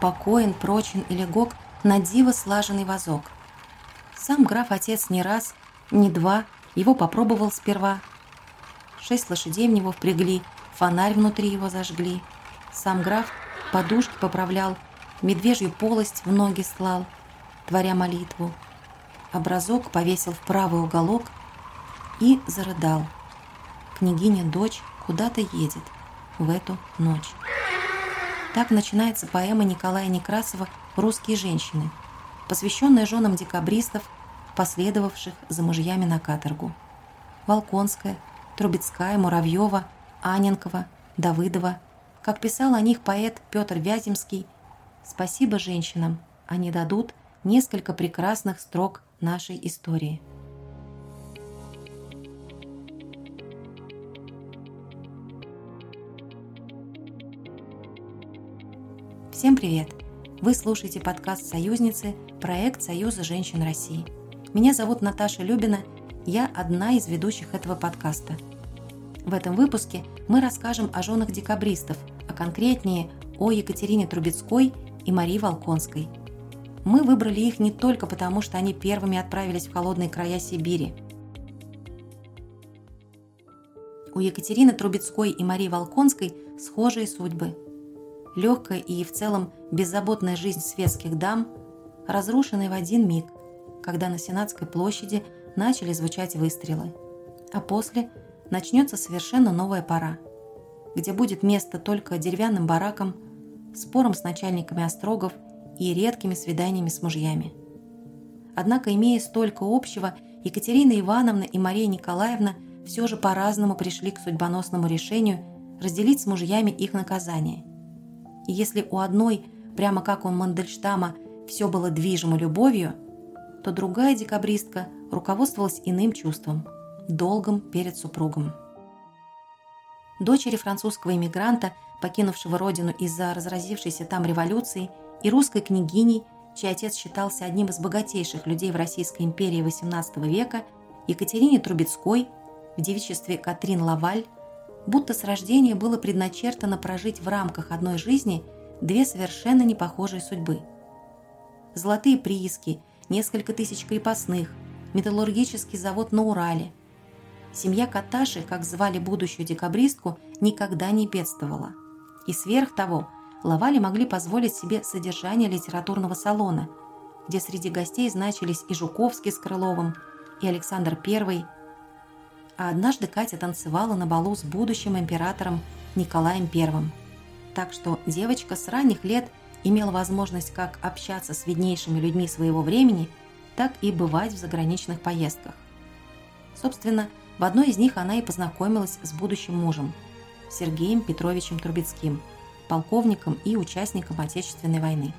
покоен, прочен и легок на диво слаженный вазок. Сам граф-отец не раз, не два, его попробовал сперва. Шесть лошадей в него впрягли, фонарь внутри его зажгли. Сам граф подушки поправлял, медвежью полость в ноги слал, творя молитву. Образок повесил в правый уголок и зарыдал. Княгиня-дочь куда-то едет в эту ночь. Так начинается поэма Николая Некрасова «Русские женщины», посвященная женам декабристов, последовавших за мужьями на каторгу. Волконская, Трубецкая, Муравьева, Аненкова, Давыдова. Как писал о них поэт Петр Вяземский, «Спасибо женщинам, они дадут несколько прекрасных строк нашей истории». Всем привет! Вы слушаете подкаст «Союзницы», проект Союза женщин России. Меня зовут Наташа Любина, я одна из ведущих этого подкаста. В этом выпуске мы расскажем о женах декабристов, а конкретнее о Екатерине Трубецкой и Марии Волконской. Мы выбрали их не только потому, что они первыми отправились в холодные края Сибири. У Екатерины Трубецкой и Марии Волконской схожие судьбы – легкая и в целом беззаботная жизнь светских дам, разрушенная в один миг, когда на Сенатской площади начали звучать выстрелы. А после начнется совершенно новая пора, где будет место только деревянным баракам, спорам с начальниками острогов и редкими свиданиями с мужьями. Однако, имея столько общего, Екатерина Ивановна и Мария Николаевна все же по-разному пришли к судьбоносному решению разделить с мужьями их наказание и если у одной, прямо как у Мандельштама, все было движимо любовью, то другая декабристка руководствовалась иным чувством – долгом перед супругом. Дочери французского иммигранта, покинувшего родину из-за разразившейся там революции, и русской княгиней, чей отец считался одним из богатейших людей в Российской империи XVIII века, Екатерине Трубецкой, в девичестве Катрин Лаваль, будто с рождения было предначертано прожить в рамках одной жизни две совершенно непохожие судьбы. Золотые прииски, несколько тысяч крепостных, металлургический завод на Урале. Семья Каташи, как звали будущую декабристку, никогда не бедствовала. И сверх того, Лавали могли позволить себе содержание литературного салона, где среди гостей значились и Жуковский с Крыловым, и Александр I, а однажды Катя танцевала на балу с будущим императором Николаем I. Так что девочка с ранних лет имела возможность как общаться с виднейшими людьми своего времени, так и бывать в заграничных поездках. Собственно, в одной из них она и познакомилась с будущим мужем, Сергеем Петровичем Трубецким, полковником и участником Отечественной войны.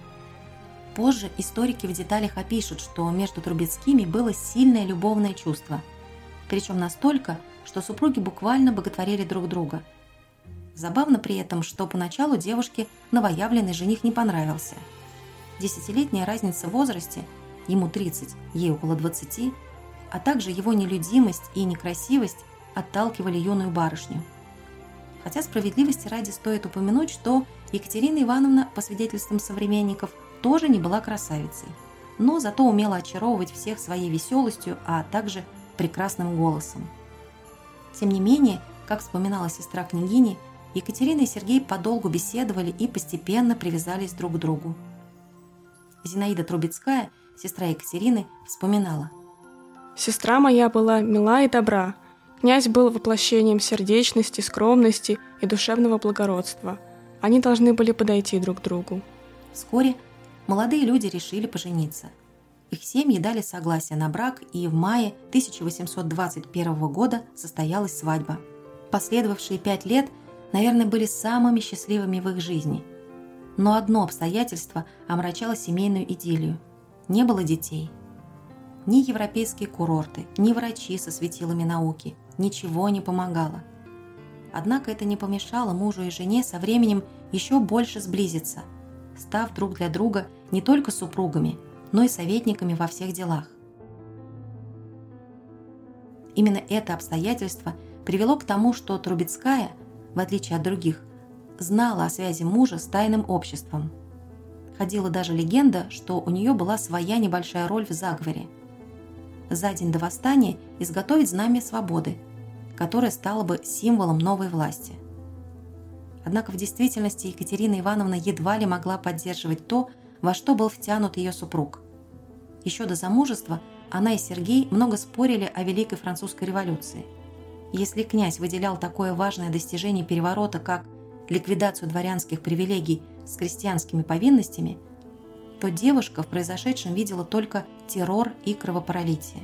Позже историки в деталях опишут, что между Трубецкими было сильное любовное чувство – причем настолько, что супруги буквально боготворили друг друга. Забавно при этом, что поначалу девушке новоявленный жених не понравился. Десятилетняя разница в возрасте, ему 30, ей около 20, а также его нелюдимость и некрасивость отталкивали юную барышню. Хотя справедливости ради стоит упомянуть, что Екатерина Ивановна, по свидетельствам современников, тоже не была красавицей, но зато умела очаровывать всех своей веселостью, а также прекрасным голосом. Тем не менее, как вспоминала сестра княгини, Екатерина и Сергей подолгу беседовали и постепенно привязались друг к другу. Зинаида Трубецкая, сестра Екатерины, вспоминала. «Сестра моя была мила и добра. Князь был воплощением сердечности, скромности и душевного благородства. Они должны были подойти друг к другу». Вскоре молодые люди решили пожениться – их семьи дали согласие на брак, и в мае 1821 года состоялась свадьба. Последовавшие пять лет, наверное, были самыми счастливыми в их жизни. Но одно обстоятельство омрачало семейную идиллию. Не было детей. Ни европейские курорты, ни врачи со светилами науки. Ничего не помогало. Однако это не помешало мужу и жене со временем еще больше сблизиться, став друг для друга не только супругами – но и советниками во всех делах. Именно это обстоятельство привело к тому, что Трубецкая, в отличие от других, знала о связи мужа с тайным обществом. Ходила даже легенда, что у нее была своя небольшая роль в заговоре. За день до восстания изготовить знамя свободы, которое стало бы символом новой власти. Однако в действительности Екатерина Ивановна едва ли могла поддерживать то, во что был втянут ее супруг. Еще до замужества она и Сергей много спорили о Великой Французской революции. Если князь выделял такое важное достижение переворота, как ликвидацию дворянских привилегий с крестьянскими повинностями, то девушка в произошедшем видела только террор и кровопролитие.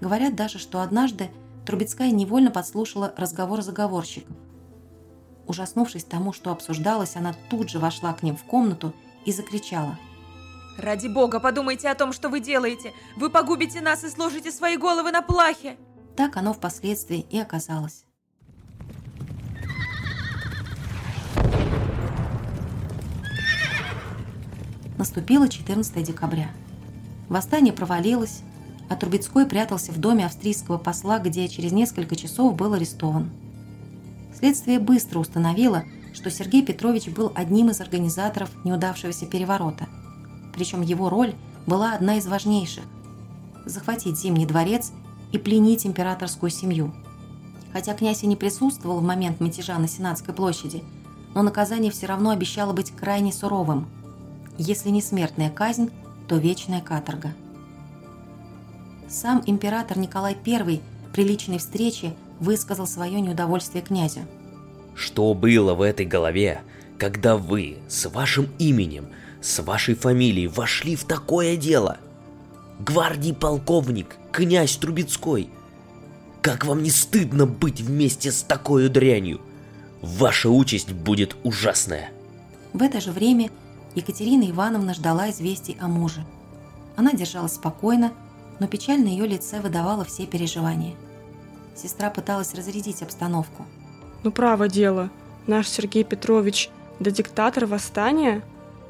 Говорят даже, что однажды Трубецкая невольно подслушала разговор заговорщиков. Ужаснувшись тому, что обсуждалось, она тут же вошла к ним в комнату закричала. «Ради бога, подумайте о том, что вы делаете! Вы погубите нас и сложите свои головы на плахе!» Так оно впоследствии и оказалось. Наступило 14 декабря. Восстание провалилось, а Трубецкой прятался в доме австрийского посла, где через несколько часов был арестован. Следствие быстро установило, что Сергей Петрович был одним из организаторов неудавшегося переворота. Причем его роль была одна из важнейших – захватить Зимний дворец и пленить императорскую семью. Хотя князь и не присутствовал в момент мятежа на Сенатской площади, но наказание все равно обещало быть крайне суровым. Если не смертная казнь, то вечная каторга. Сам император Николай I при личной встрече высказал свое неудовольствие князю. Что было в этой голове, когда вы с вашим именем, с вашей фамилией вошли в такое дело? Гвардии полковник, князь Трубецкой. Как вам не стыдно быть вместе с такой дрянью? Ваша участь будет ужасная. В это же время Екатерина Ивановна ждала известий о муже. Она держалась спокойно, но печаль на ее лице выдавала все переживания – Сестра пыталась разрядить обстановку. Ну, право дело. Наш Сергей Петрович да диктатор восстания?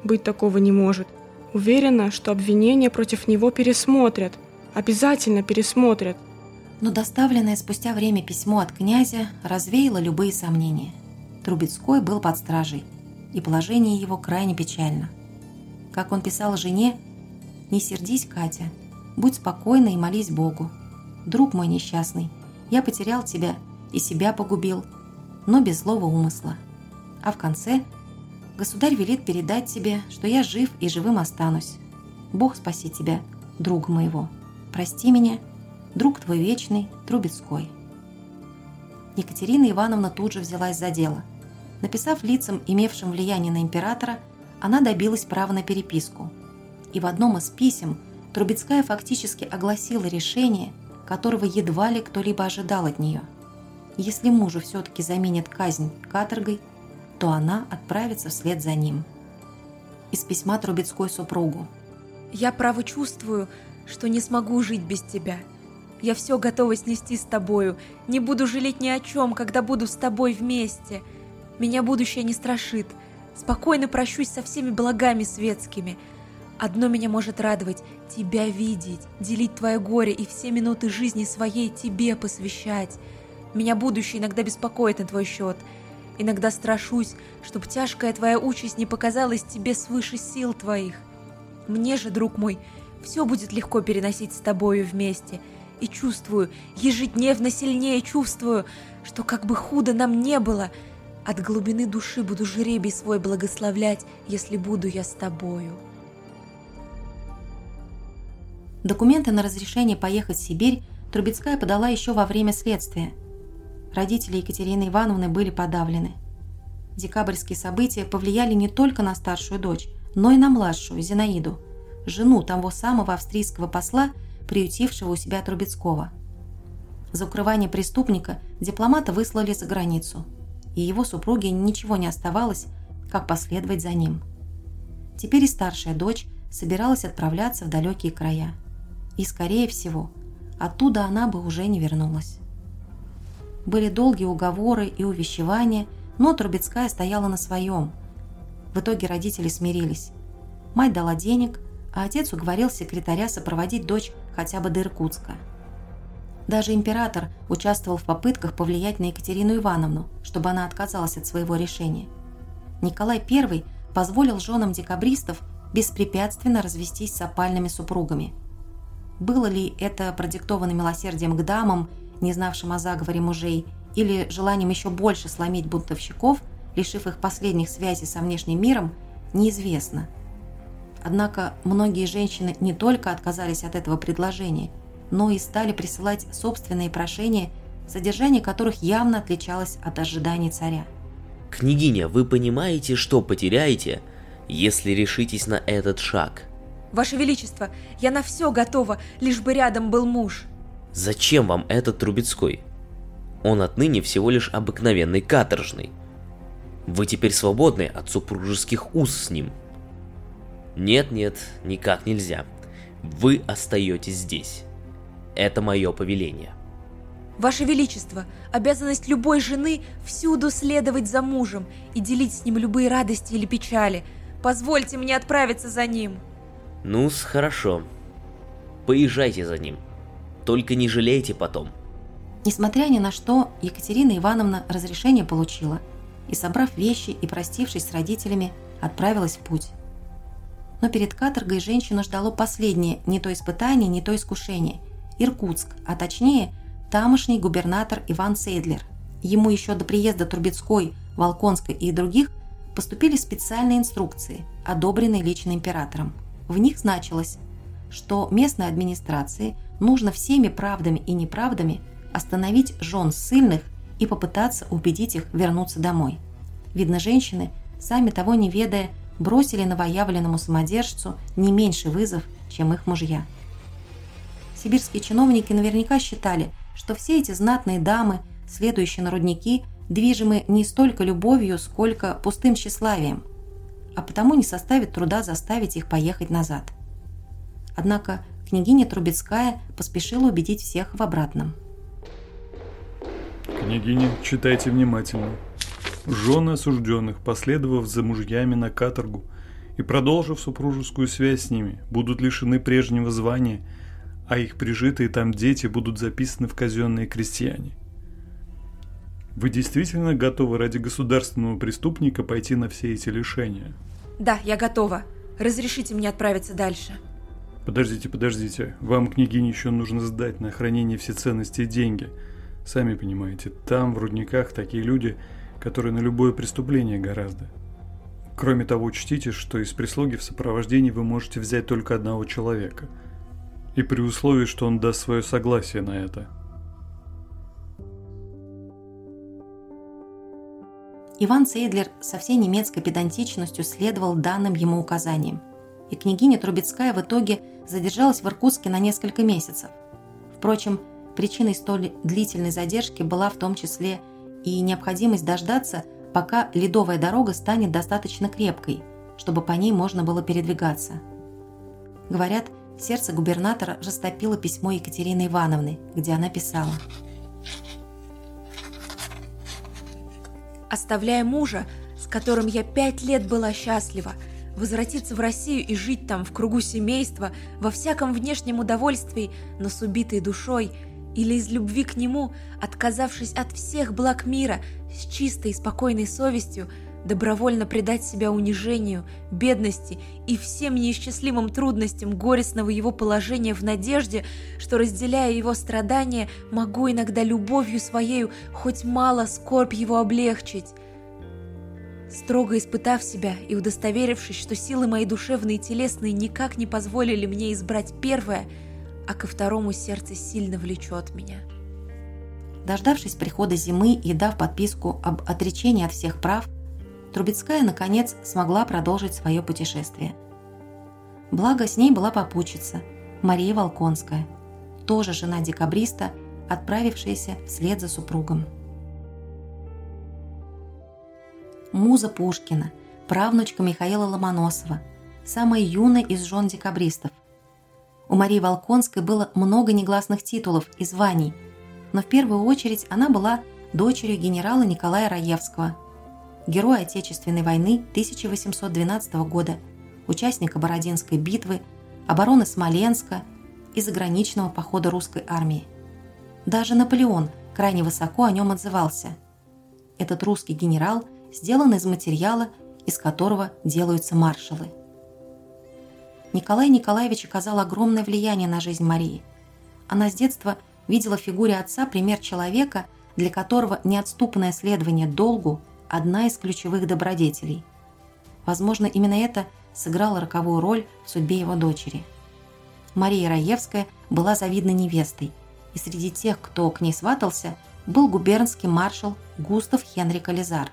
Быть такого не может. Уверена, что обвинения против него пересмотрят. Обязательно пересмотрят. Но доставленное спустя время письмо от князя развеяло любые сомнения. Трубецкой был под стражей, и положение его крайне печально. Как он писал жене, «Не сердись, Катя, будь спокойна и молись Богу. Друг мой несчастный, я потерял тебя и себя погубил, но без злого умысла. А в конце государь велит передать тебе, что я жив и живым останусь. Бог спаси тебя, друг моего. Прости меня, друг твой вечный, Трубецкой». Екатерина Ивановна тут же взялась за дело. Написав лицам, имевшим влияние на императора, она добилась права на переписку. И в одном из писем Трубецкая фактически огласила решение – которого едва ли кто-либо ожидал от нее. Если мужу все-таки заменят казнь каторгой, то она отправится вслед за ним. Из письма Трубецкой супругу. «Я право чувствую, что не смогу жить без тебя. Я все готова снести с тобою, не буду жалеть ни о чем, когда буду с тобой вместе. Меня будущее не страшит, спокойно прощусь со всеми благами светскими – Одно меня может радовать – тебя видеть, делить твое горе и все минуты жизни своей тебе посвящать. Меня будущее иногда беспокоит на твой счет. Иногда страшусь, чтобы тяжкая твоя участь не показалась тебе свыше сил твоих. Мне же, друг мой, все будет легко переносить с тобою вместе. И чувствую, ежедневно сильнее чувствую, что как бы худо нам не было, от глубины души буду жребий свой благословлять, если буду я с тобою. Документы на разрешение поехать в Сибирь Трубецкая подала еще во время следствия. Родители Екатерины Ивановны были подавлены. Декабрьские события повлияли не только на старшую дочь, но и на младшую, Зинаиду, жену того самого австрийского посла, приютившего у себя Трубецкого. За укрывание преступника дипломата выслали за границу, и его супруге ничего не оставалось, как последовать за ним. Теперь и старшая дочь собиралась отправляться в далекие края и, скорее всего, оттуда она бы уже не вернулась. Были долгие уговоры и увещевания, но Трубецкая стояла на своем. В итоге родители смирились. Мать дала денег, а отец уговорил секретаря сопроводить дочь хотя бы до Иркутска. Даже император участвовал в попытках повлиять на Екатерину Ивановну, чтобы она отказалась от своего решения. Николай I позволил женам декабристов беспрепятственно развестись с опальными супругами. Было ли это продиктовано милосердием к дамам, не знавшим о заговоре мужей, или желанием еще больше сломить бунтовщиков, лишив их последних связей со внешним миром, неизвестно. Однако многие женщины не только отказались от этого предложения, но и стали присылать собственные прошения, содержание которых явно отличалось от ожиданий царя. Княгиня, вы понимаете, что потеряете, если решитесь на этот шаг? Ваше Величество, я на все готова, лишь бы рядом был муж. Зачем вам этот Трубецкой? Он отныне всего лишь обыкновенный каторжный. Вы теперь свободны от супружеских уз с ним. Нет-нет, никак нельзя. Вы остаетесь здесь. Это мое повеление. Ваше Величество, обязанность любой жены всюду следовать за мужем и делить с ним любые радости или печали. Позвольте мне отправиться за ним. Ну-с, хорошо. Поезжайте за ним. Только не жалейте потом. Несмотря ни на что, Екатерина Ивановна разрешение получила и, собрав вещи и простившись с родителями, отправилась в путь. Но перед каторгой женщину ждало последнее не то испытание, не то искушение – Иркутск, а точнее – тамошний губернатор Иван Сейдлер. Ему еще до приезда Трубецкой, Волконской и других поступили специальные инструкции, одобренные лично императором. В них значилось, что местной администрации нужно всеми правдами и неправдами остановить жен ссыльных и попытаться убедить их вернуться домой. Видно, женщины, сами того не ведая, бросили новоявленному самодержцу не меньший вызов, чем их мужья. Сибирские чиновники наверняка считали, что все эти знатные дамы, следующие на рудники, движимы не столько любовью, сколько пустым тщеславием, а потому не составит труда заставить их поехать назад. Однако княгиня Трубецкая поспешила убедить всех в обратном. Княгиня, читайте внимательно. Жены осужденных, последовав за мужьями на каторгу и продолжив супружескую связь с ними, будут лишены прежнего звания – а их прижитые там дети будут записаны в казенные крестьяне. Вы действительно готовы ради государственного преступника пойти на все эти лишения? Да, я готова. Разрешите мне отправиться дальше. Подождите, подождите. Вам, княгине, еще нужно сдать на хранение все ценности и деньги. Сами понимаете, там, в рудниках, такие люди, которые на любое преступление гораздо. Кроме того, учтите, что из прислуги в сопровождении вы можете взять только одного человека – и при условии, что он даст свое согласие на это. Иван Цейдлер со всей немецкой педантичностью следовал данным ему указаниям, и княгиня Трубецкая в итоге задержалась в Иркутске на несколько месяцев. Впрочем, причиной столь длительной задержки была в том числе и необходимость дождаться, пока ледовая дорога станет достаточно крепкой, чтобы по ней можно было передвигаться. Говорят, Сердце губернатора растопило письмо Екатерины Ивановны, где она писала. «Оставляя мужа, с которым я пять лет была счастлива, возвратиться в Россию и жить там в кругу семейства, во всяком внешнем удовольствии, но с убитой душой, или из любви к нему, отказавшись от всех благ мира, с чистой и спокойной совестью – добровольно предать себя унижению, бедности и всем неисчислимым трудностям горестного его положения в надежде, что, разделяя его страдания, могу иногда любовью своею хоть мало скорбь его облегчить. Строго испытав себя и удостоверившись, что силы мои душевные и телесные никак не позволили мне избрать первое, а ко второму сердце сильно влечет меня. Дождавшись прихода зимы и дав подписку об отречении от всех прав, Трубецкая, наконец, смогла продолжить свое путешествие. Благо, с ней была попутчица, Мария Волконская, тоже жена декабриста, отправившаяся вслед за супругом. Муза Пушкина, правнучка Михаила Ломоносова, самая юная из жен декабристов. У Марии Волконской было много негласных титулов и званий, но в первую очередь она была дочерью генерала Николая Раевского – героя Отечественной войны 1812 года, участника Бородинской битвы, обороны Смоленска и заграничного похода русской армии. Даже Наполеон крайне высоко о нем отзывался. Этот русский генерал сделан из материала, из которого делаются маршалы. Николай Николаевич оказал огромное влияние на жизнь Марии. Она с детства видела в фигуре отца пример человека, для которого неотступное следование долгу – одна из ключевых добродетелей. Возможно, именно это сыграло роковую роль в судьбе его дочери. Мария Раевская была завидной невестой, и среди тех, кто к ней сватался, был губернский маршал Густав Хенрик Ализар.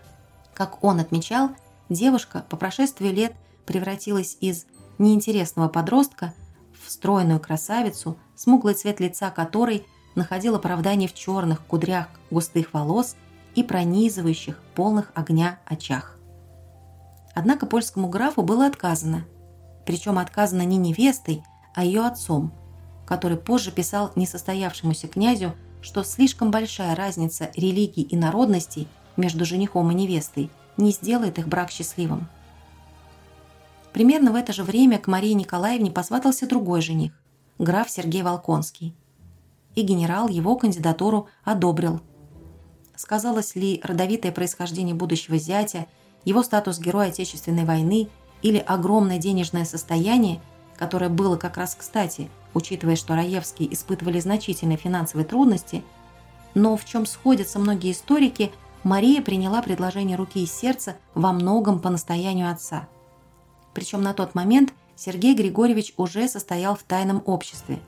Как он отмечал, девушка по прошествии лет превратилась из неинтересного подростка в стройную красавицу, смуглый цвет лица которой находил оправдание в черных кудрях густых волос и пронизывающих полных огня очах. Однако польскому графу было отказано. Причем отказано не невестой, а ее отцом, который позже писал несостоявшемуся князю, что слишком большая разница религий и народностей между женихом и невестой не сделает их брак счастливым. Примерно в это же время к Марии Николаевне посватался другой жених, граф Сергей Волконский. И генерал его кандидатуру одобрил. Сказалось ли родовитое происхождение будущего зятя, его статус Героя Отечественной войны или огромное денежное состояние, которое было как раз кстати, учитывая, что Раевские испытывали значительные финансовые трудности, но в чем сходятся многие историки, Мария приняла предложение руки и сердца во многом по настоянию отца – причем на тот момент Сергей Григорьевич уже состоял в тайном обществе.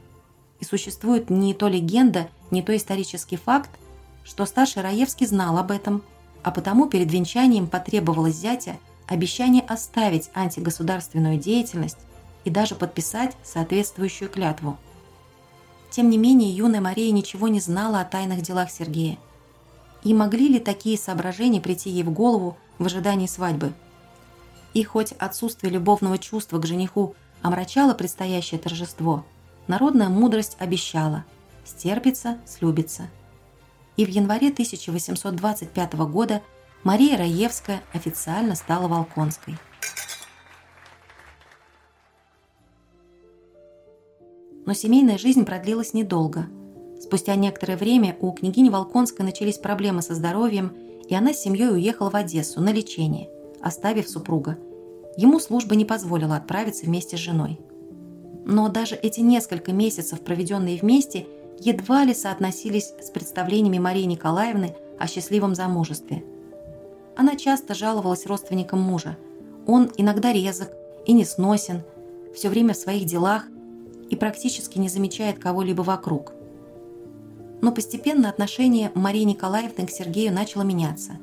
И существует не то легенда, не то исторический факт, что старший Раевский знал об этом, а потому перед венчанием потребовалось зятя обещание оставить антигосударственную деятельность и даже подписать соответствующую клятву. Тем не менее, юная Мария ничего не знала о тайных делах Сергея. И могли ли такие соображения прийти ей в голову в ожидании свадьбы – и хоть отсутствие любовного чувства к жениху омрачало предстоящее торжество, народная мудрость обещала «стерпится, слюбится». И в январе 1825 года Мария Раевская официально стала Волконской. Но семейная жизнь продлилась недолго. Спустя некоторое время у княгини Волконской начались проблемы со здоровьем, и она с семьей уехала в Одессу на лечение, оставив супруга, Ему служба не позволила отправиться вместе с женой. Но даже эти несколько месяцев, проведенные вместе, едва ли соотносились с представлениями Марии Николаевны о счастливом замужестве. Она часто жаловалась родственникам мужа. Он иногда резок и несносен, все время в своих делах и практически не замечает кого-либо вокруг. Но постепенно отношение Марии Николаевны к Сергею начало меняться.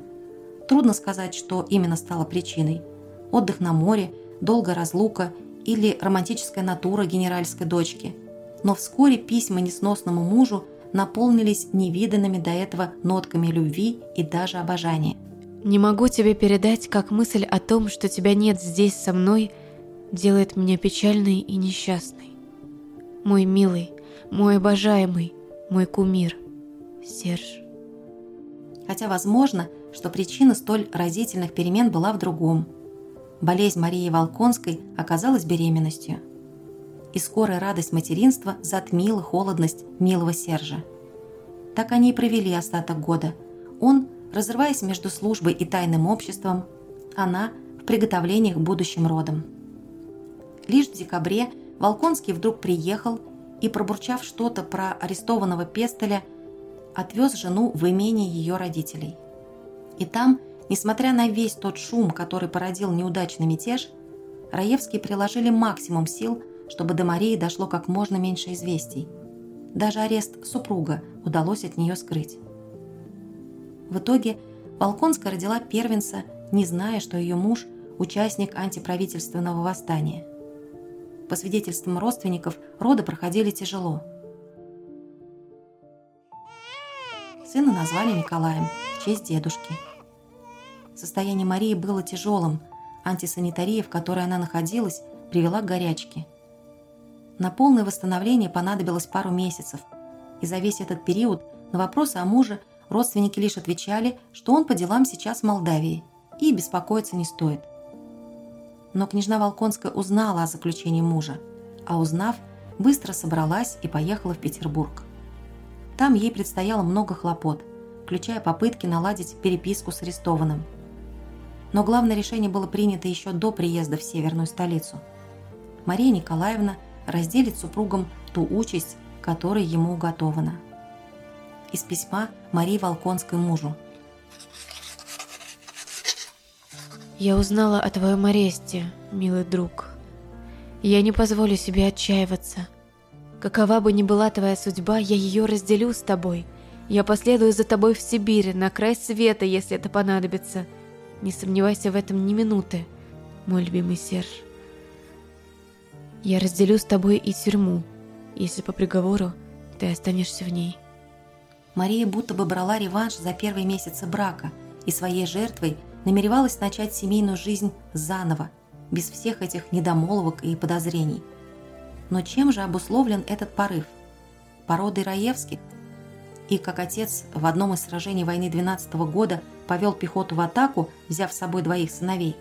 Трудно сказать, что именно стало причиной – отдых на море, долгая разлука или романтическая натура генеральской дочки. Но вскоре письма несносному мужу наполнились невиданными до этого нотками любви и даже обожания. «Не могу тебе передать, как мысль о том, что тебя нет здесь со мной, делает меня печальной и несчастной. Мой милый, мой обожаемый, мой кумир, Серж». Хотя возможно, что причина столь разительных перемен была в другом – болезнь Марии Волконской оказалась беременностью. И скорая радость материнства затмила холодность милого Сержа. Так они и провели остаток года. Он, разрываясь между службой и тайным обществом, она в приготовлениях к будущим родам. Лишь в декабре Волконский вдруг приехал и, пробурчав что-то про арестованного Пестеля, отвез жену в имение ее родителей. И там – Несмотря на весь тот шум, который породил неудачный мятеж, Раевские приложили максимум сил, чтобы до Марии дошло как можно меньше известий. Даже арест супруга удалось от нее скрыть. В итоге Волконская родила первенца, не зная, что ее муж – участник антиправительственного восстания. По свидетельствам родственников, роды проходили тяжело. Сына назвали Николаем в честь дедушки – Состояние Марии было тяжелым. Антисанитария, в которой она находилась, привела к горячке. На полное восстановление понадобилось пару месяцев. И за весь этот период на вопросы о муже родственники лишь отвечали, что он по делам сейчас в Молдавии и беспокоиться не стоит. Но княжна Волконская узнала о заключении мужа, а узнав, быстро собралась и поехала в Петербург. Там ей предстояло много хлопот, включая попытки наладить переписку с арестованным – Но главное решение было принято еще до приезда в северную столицу. Мария Николаевна разделит супругом ту участь, которая ему уготована. Из письма Марии Волконской мужу. «Я узнала о твоем аресте, милый друг. Я не позволю себе отчаиваться. Какова бы ни была твоя судьба, я ее разделю с тобой. Я последую за тобой в Сибирь, на край света, если это понадобится. Не сомневайся в этом ни минуты, мой любимый Серж. Я разделю с тобой и тюрьму, если по приговору ты останешься в ней. Мария будто бы брала реванш за первые месяцы брака и своей жертвой намеревалась начать семейную жизнь заново, без всех этих недомолвок и подозрений. Но чем же обусловлен этот порыв? Породой Раевских – и как отец в одном из сражений войны 12 года повел пехоту в атаку, взяв с собой двоих сыновей,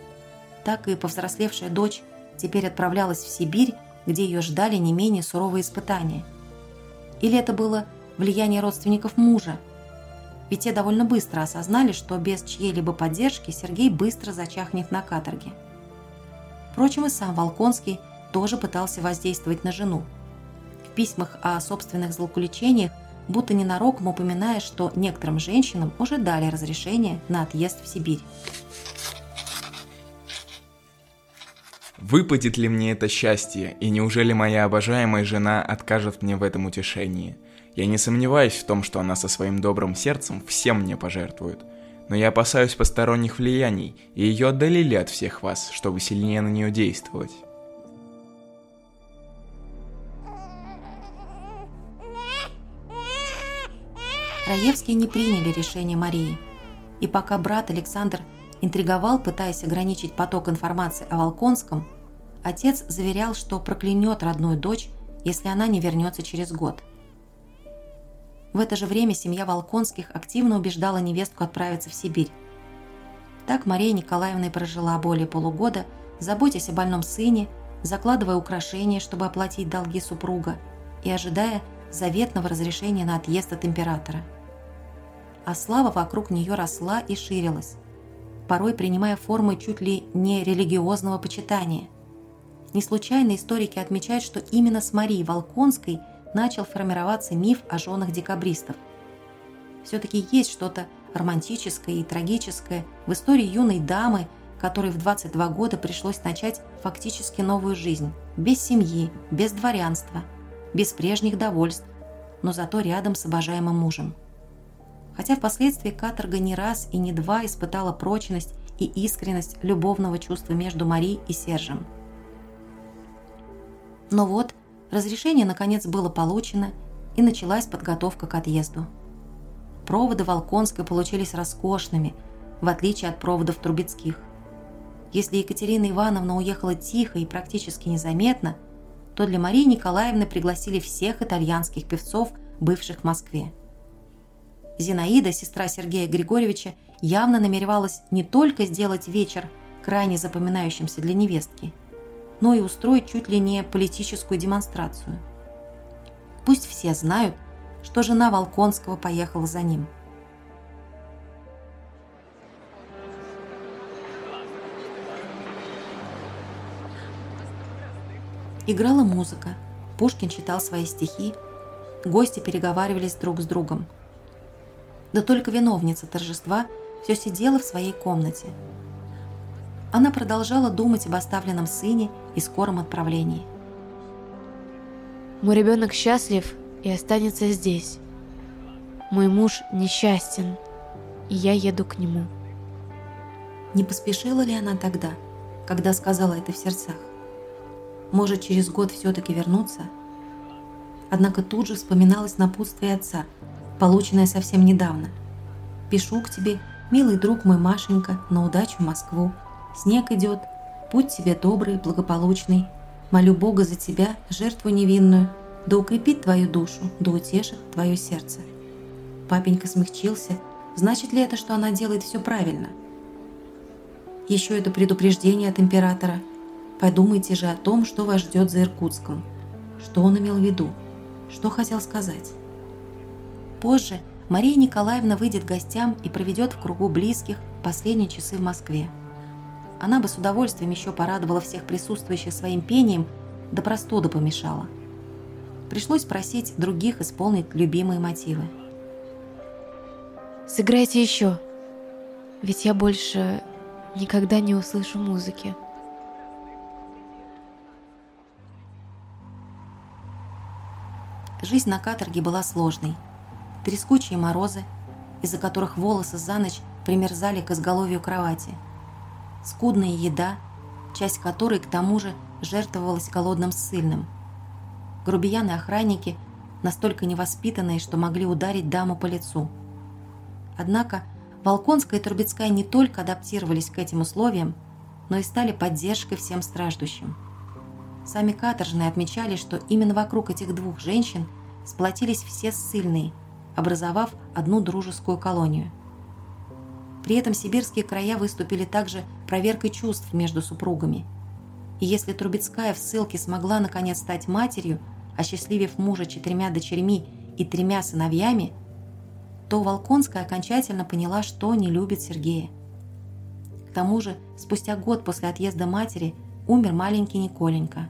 так и повзрослевшая дочь теперь отправлялась в Сибирь, где ее ждали не менее суровые испытания. Или это было влияние родственников мужа? Ведь те довольно быстро осознали, что без чьей-либо поддержки Сергей быстро зачахнет на каторге. Впрочем, и сам Волконский тоже пытался воздействовать на жену. В письмах о собственных злоключениях будто ненароком упоминая, что некоторым женщинам уже дали разрешение на отъезд в Сибирь. Выпадет ли мне это счастье, и неужели моя обожаемая жена откажет мне в этом утешении? Я не сомневаюсь в том, что она со своим добрым сердцем всем мне пожертвует. Но я опасаюсь посторонних влияний, и ее отдалили от всех вас, чтобы сильнее на нее действовать. Раевские не приняли решение Марии. И пока брат Александр интриговал, пытаясь ограничить поток информации о Волконском, отец заверял, что проклянет родную дочь, если она не вернется через год. В это же время семья Волконских активно убеждала невестку отправиться в Сибирь. Так Мария Николаевна и прожила более полугода, заботясь о больном сыне, закладывая украшения, чтобы оплатить долги супруга, и ожидая заветного разрешения на отъезд от императора – а слава вокруг нее росла и ширилась, порой принимая формы чуть ли не религиозного почитания. Не случайно историки отмечают, что именно с Марией Волконской начал формироваться миф о женах декабристов. Все-таки есть что-то романтическое и трагическое в истории юной дамы, которой в 22 года пришлось начать фактически новую жизнь, без семьи, без дворянства, без прежних довольств, но зато рядом с обожаемым мужем хотя впоследствии каторга не раз и не два испытала прочность и искренность любовного чувства между Мари и Сержем. Но вот разрешение наконец было получено, и началась подготовка к отъезду. Проводы Волконской получились роскошными, в отличие от проводов Трубецких. Если Екатерина Ивановна уехала тихо и практически незаметно, то для Марии Николаевны пригласили всех итальянских певцов, бывших в Москве. Зинаида, сестра Сергея Григорьевича, явно намеревалась не только сделать вечер крайне запоминающимся для невестки, но и устроить чуть ли не политическую демонстрацию. Пусть все знают, что жена Волконского поехала за ним. Играла музыка, Пушкин читал свои стихи, гости переговаривались друг с другом – да только виновница торжества все сидела в своей комнате. Она продолжала думать об оставленном сыне и скором отправлении. «Мой ребенок счастлив и останется здесь. Мой муж несчастен, и я еду к нему». Не поспешила ли она тогда, когда сказала это в сердцах? Может, через год все-таки вернуться? Однако тут же вспоминалось напутствие отца – полученное совсем недавно. Пишу к тебе, милый друг мой Машенька, на удачу в Москву. Снег идет, путь тебе добрый, благополучный. Молю Бога за тебя, жертву невинную, да укрепит твою душу, да утешит твое сердце. Папенька смягчился. Значит ли это, что она делает все правильно? Еще это предупреждение от императора. Подумайте же о том, что вас ждет за Иркутском. Что он имел в виду? Что хотел сказать? Позже Мария Николаевна выйдет к гостям и проведет в кругу близких последние часы в Москве. Она бы с удовольствием еще порадовала всех присутствующих своим пением, да простуда помешала. Пришлось просить других исполнить любимые мотивы. «Сыграйте еще, ведь я больше никогда не услышу музыки». Жизнь на каторге была сложной. Трескучие морозы, из-за которых волосы за ночь примерзали к изголовью кровати. Скудная еда, часть которой к тому же жертвовалась голодным ссыльным. Грубияны-охранники, настолько невоспитанные, что могли ударить даму по лицу. Однако Волконская и Трубецкая не только адаптировались к этим условиям, но и стали поддержкой всем страждущим. Сами каторжные отмечали, что именно вокруг этих двух женщин сплотились все ссыльные, образовав одну дружескую колонию. При этом сибирские края выступили также проверкой чувств между супругами. И если Трубецкая в ссылке смогла наконец стать матерью, осчастливив мужа четырьмя дочерьми и тремя сыновьями, то Волконская окончательно поняла, что не любит Сергея. К тому же, спустя год после отъезда матери – умер маленький Николенька.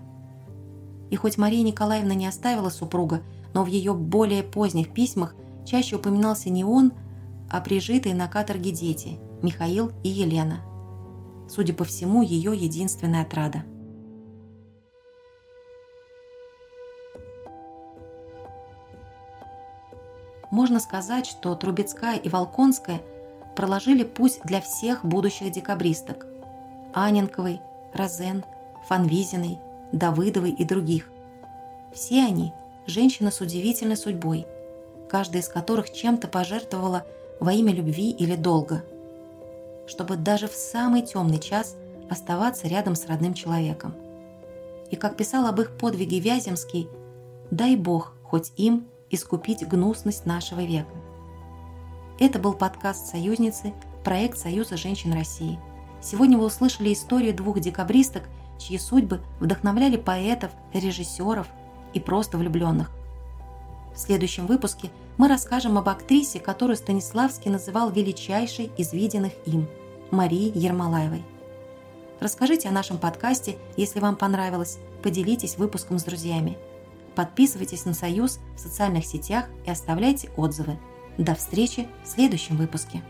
И хоть Мария Николаевна не оставила супруга, но в ее более поздних письмах чаще упоминался не он, а прижитые на каторге дети – Михаил и Елена. Судя по всему, ее единственная отрада. Можно сказать, что Трубецкая и Волконская проложили путь для всех будущих декабристок – Аненковой, Розен, Фанвизиной, Давыдовой и других. Все они – женщины с удивительной судьбой, каждая из которых чем-то пожертвовала во имя любви или долга, чтобы даже в самый темный час оставаться рядом с родным человеком. И как писал об их подвиге Вяземский, дай Бог хоть им искупить гнусность нашего века. Это был подкаст «Союзницы», проект Союза женщин России – Сегодня вы услышали историю двух декабристок, чьи судьбы вдохновляли поэтов, режиссеров и просто влюбленных. В следующем выпуске мы расскажем об актрисе, которую Станиславский называл величайшей из виденных им – Марии Ермолаевой. Расскажите о нашем подкасте, если вам понравилось, поделитесь выпуском с друзьями. Подписывайтесь на «Союз» в социальных сетях и оставляйте отзывы. До встречи в следующем выпуске.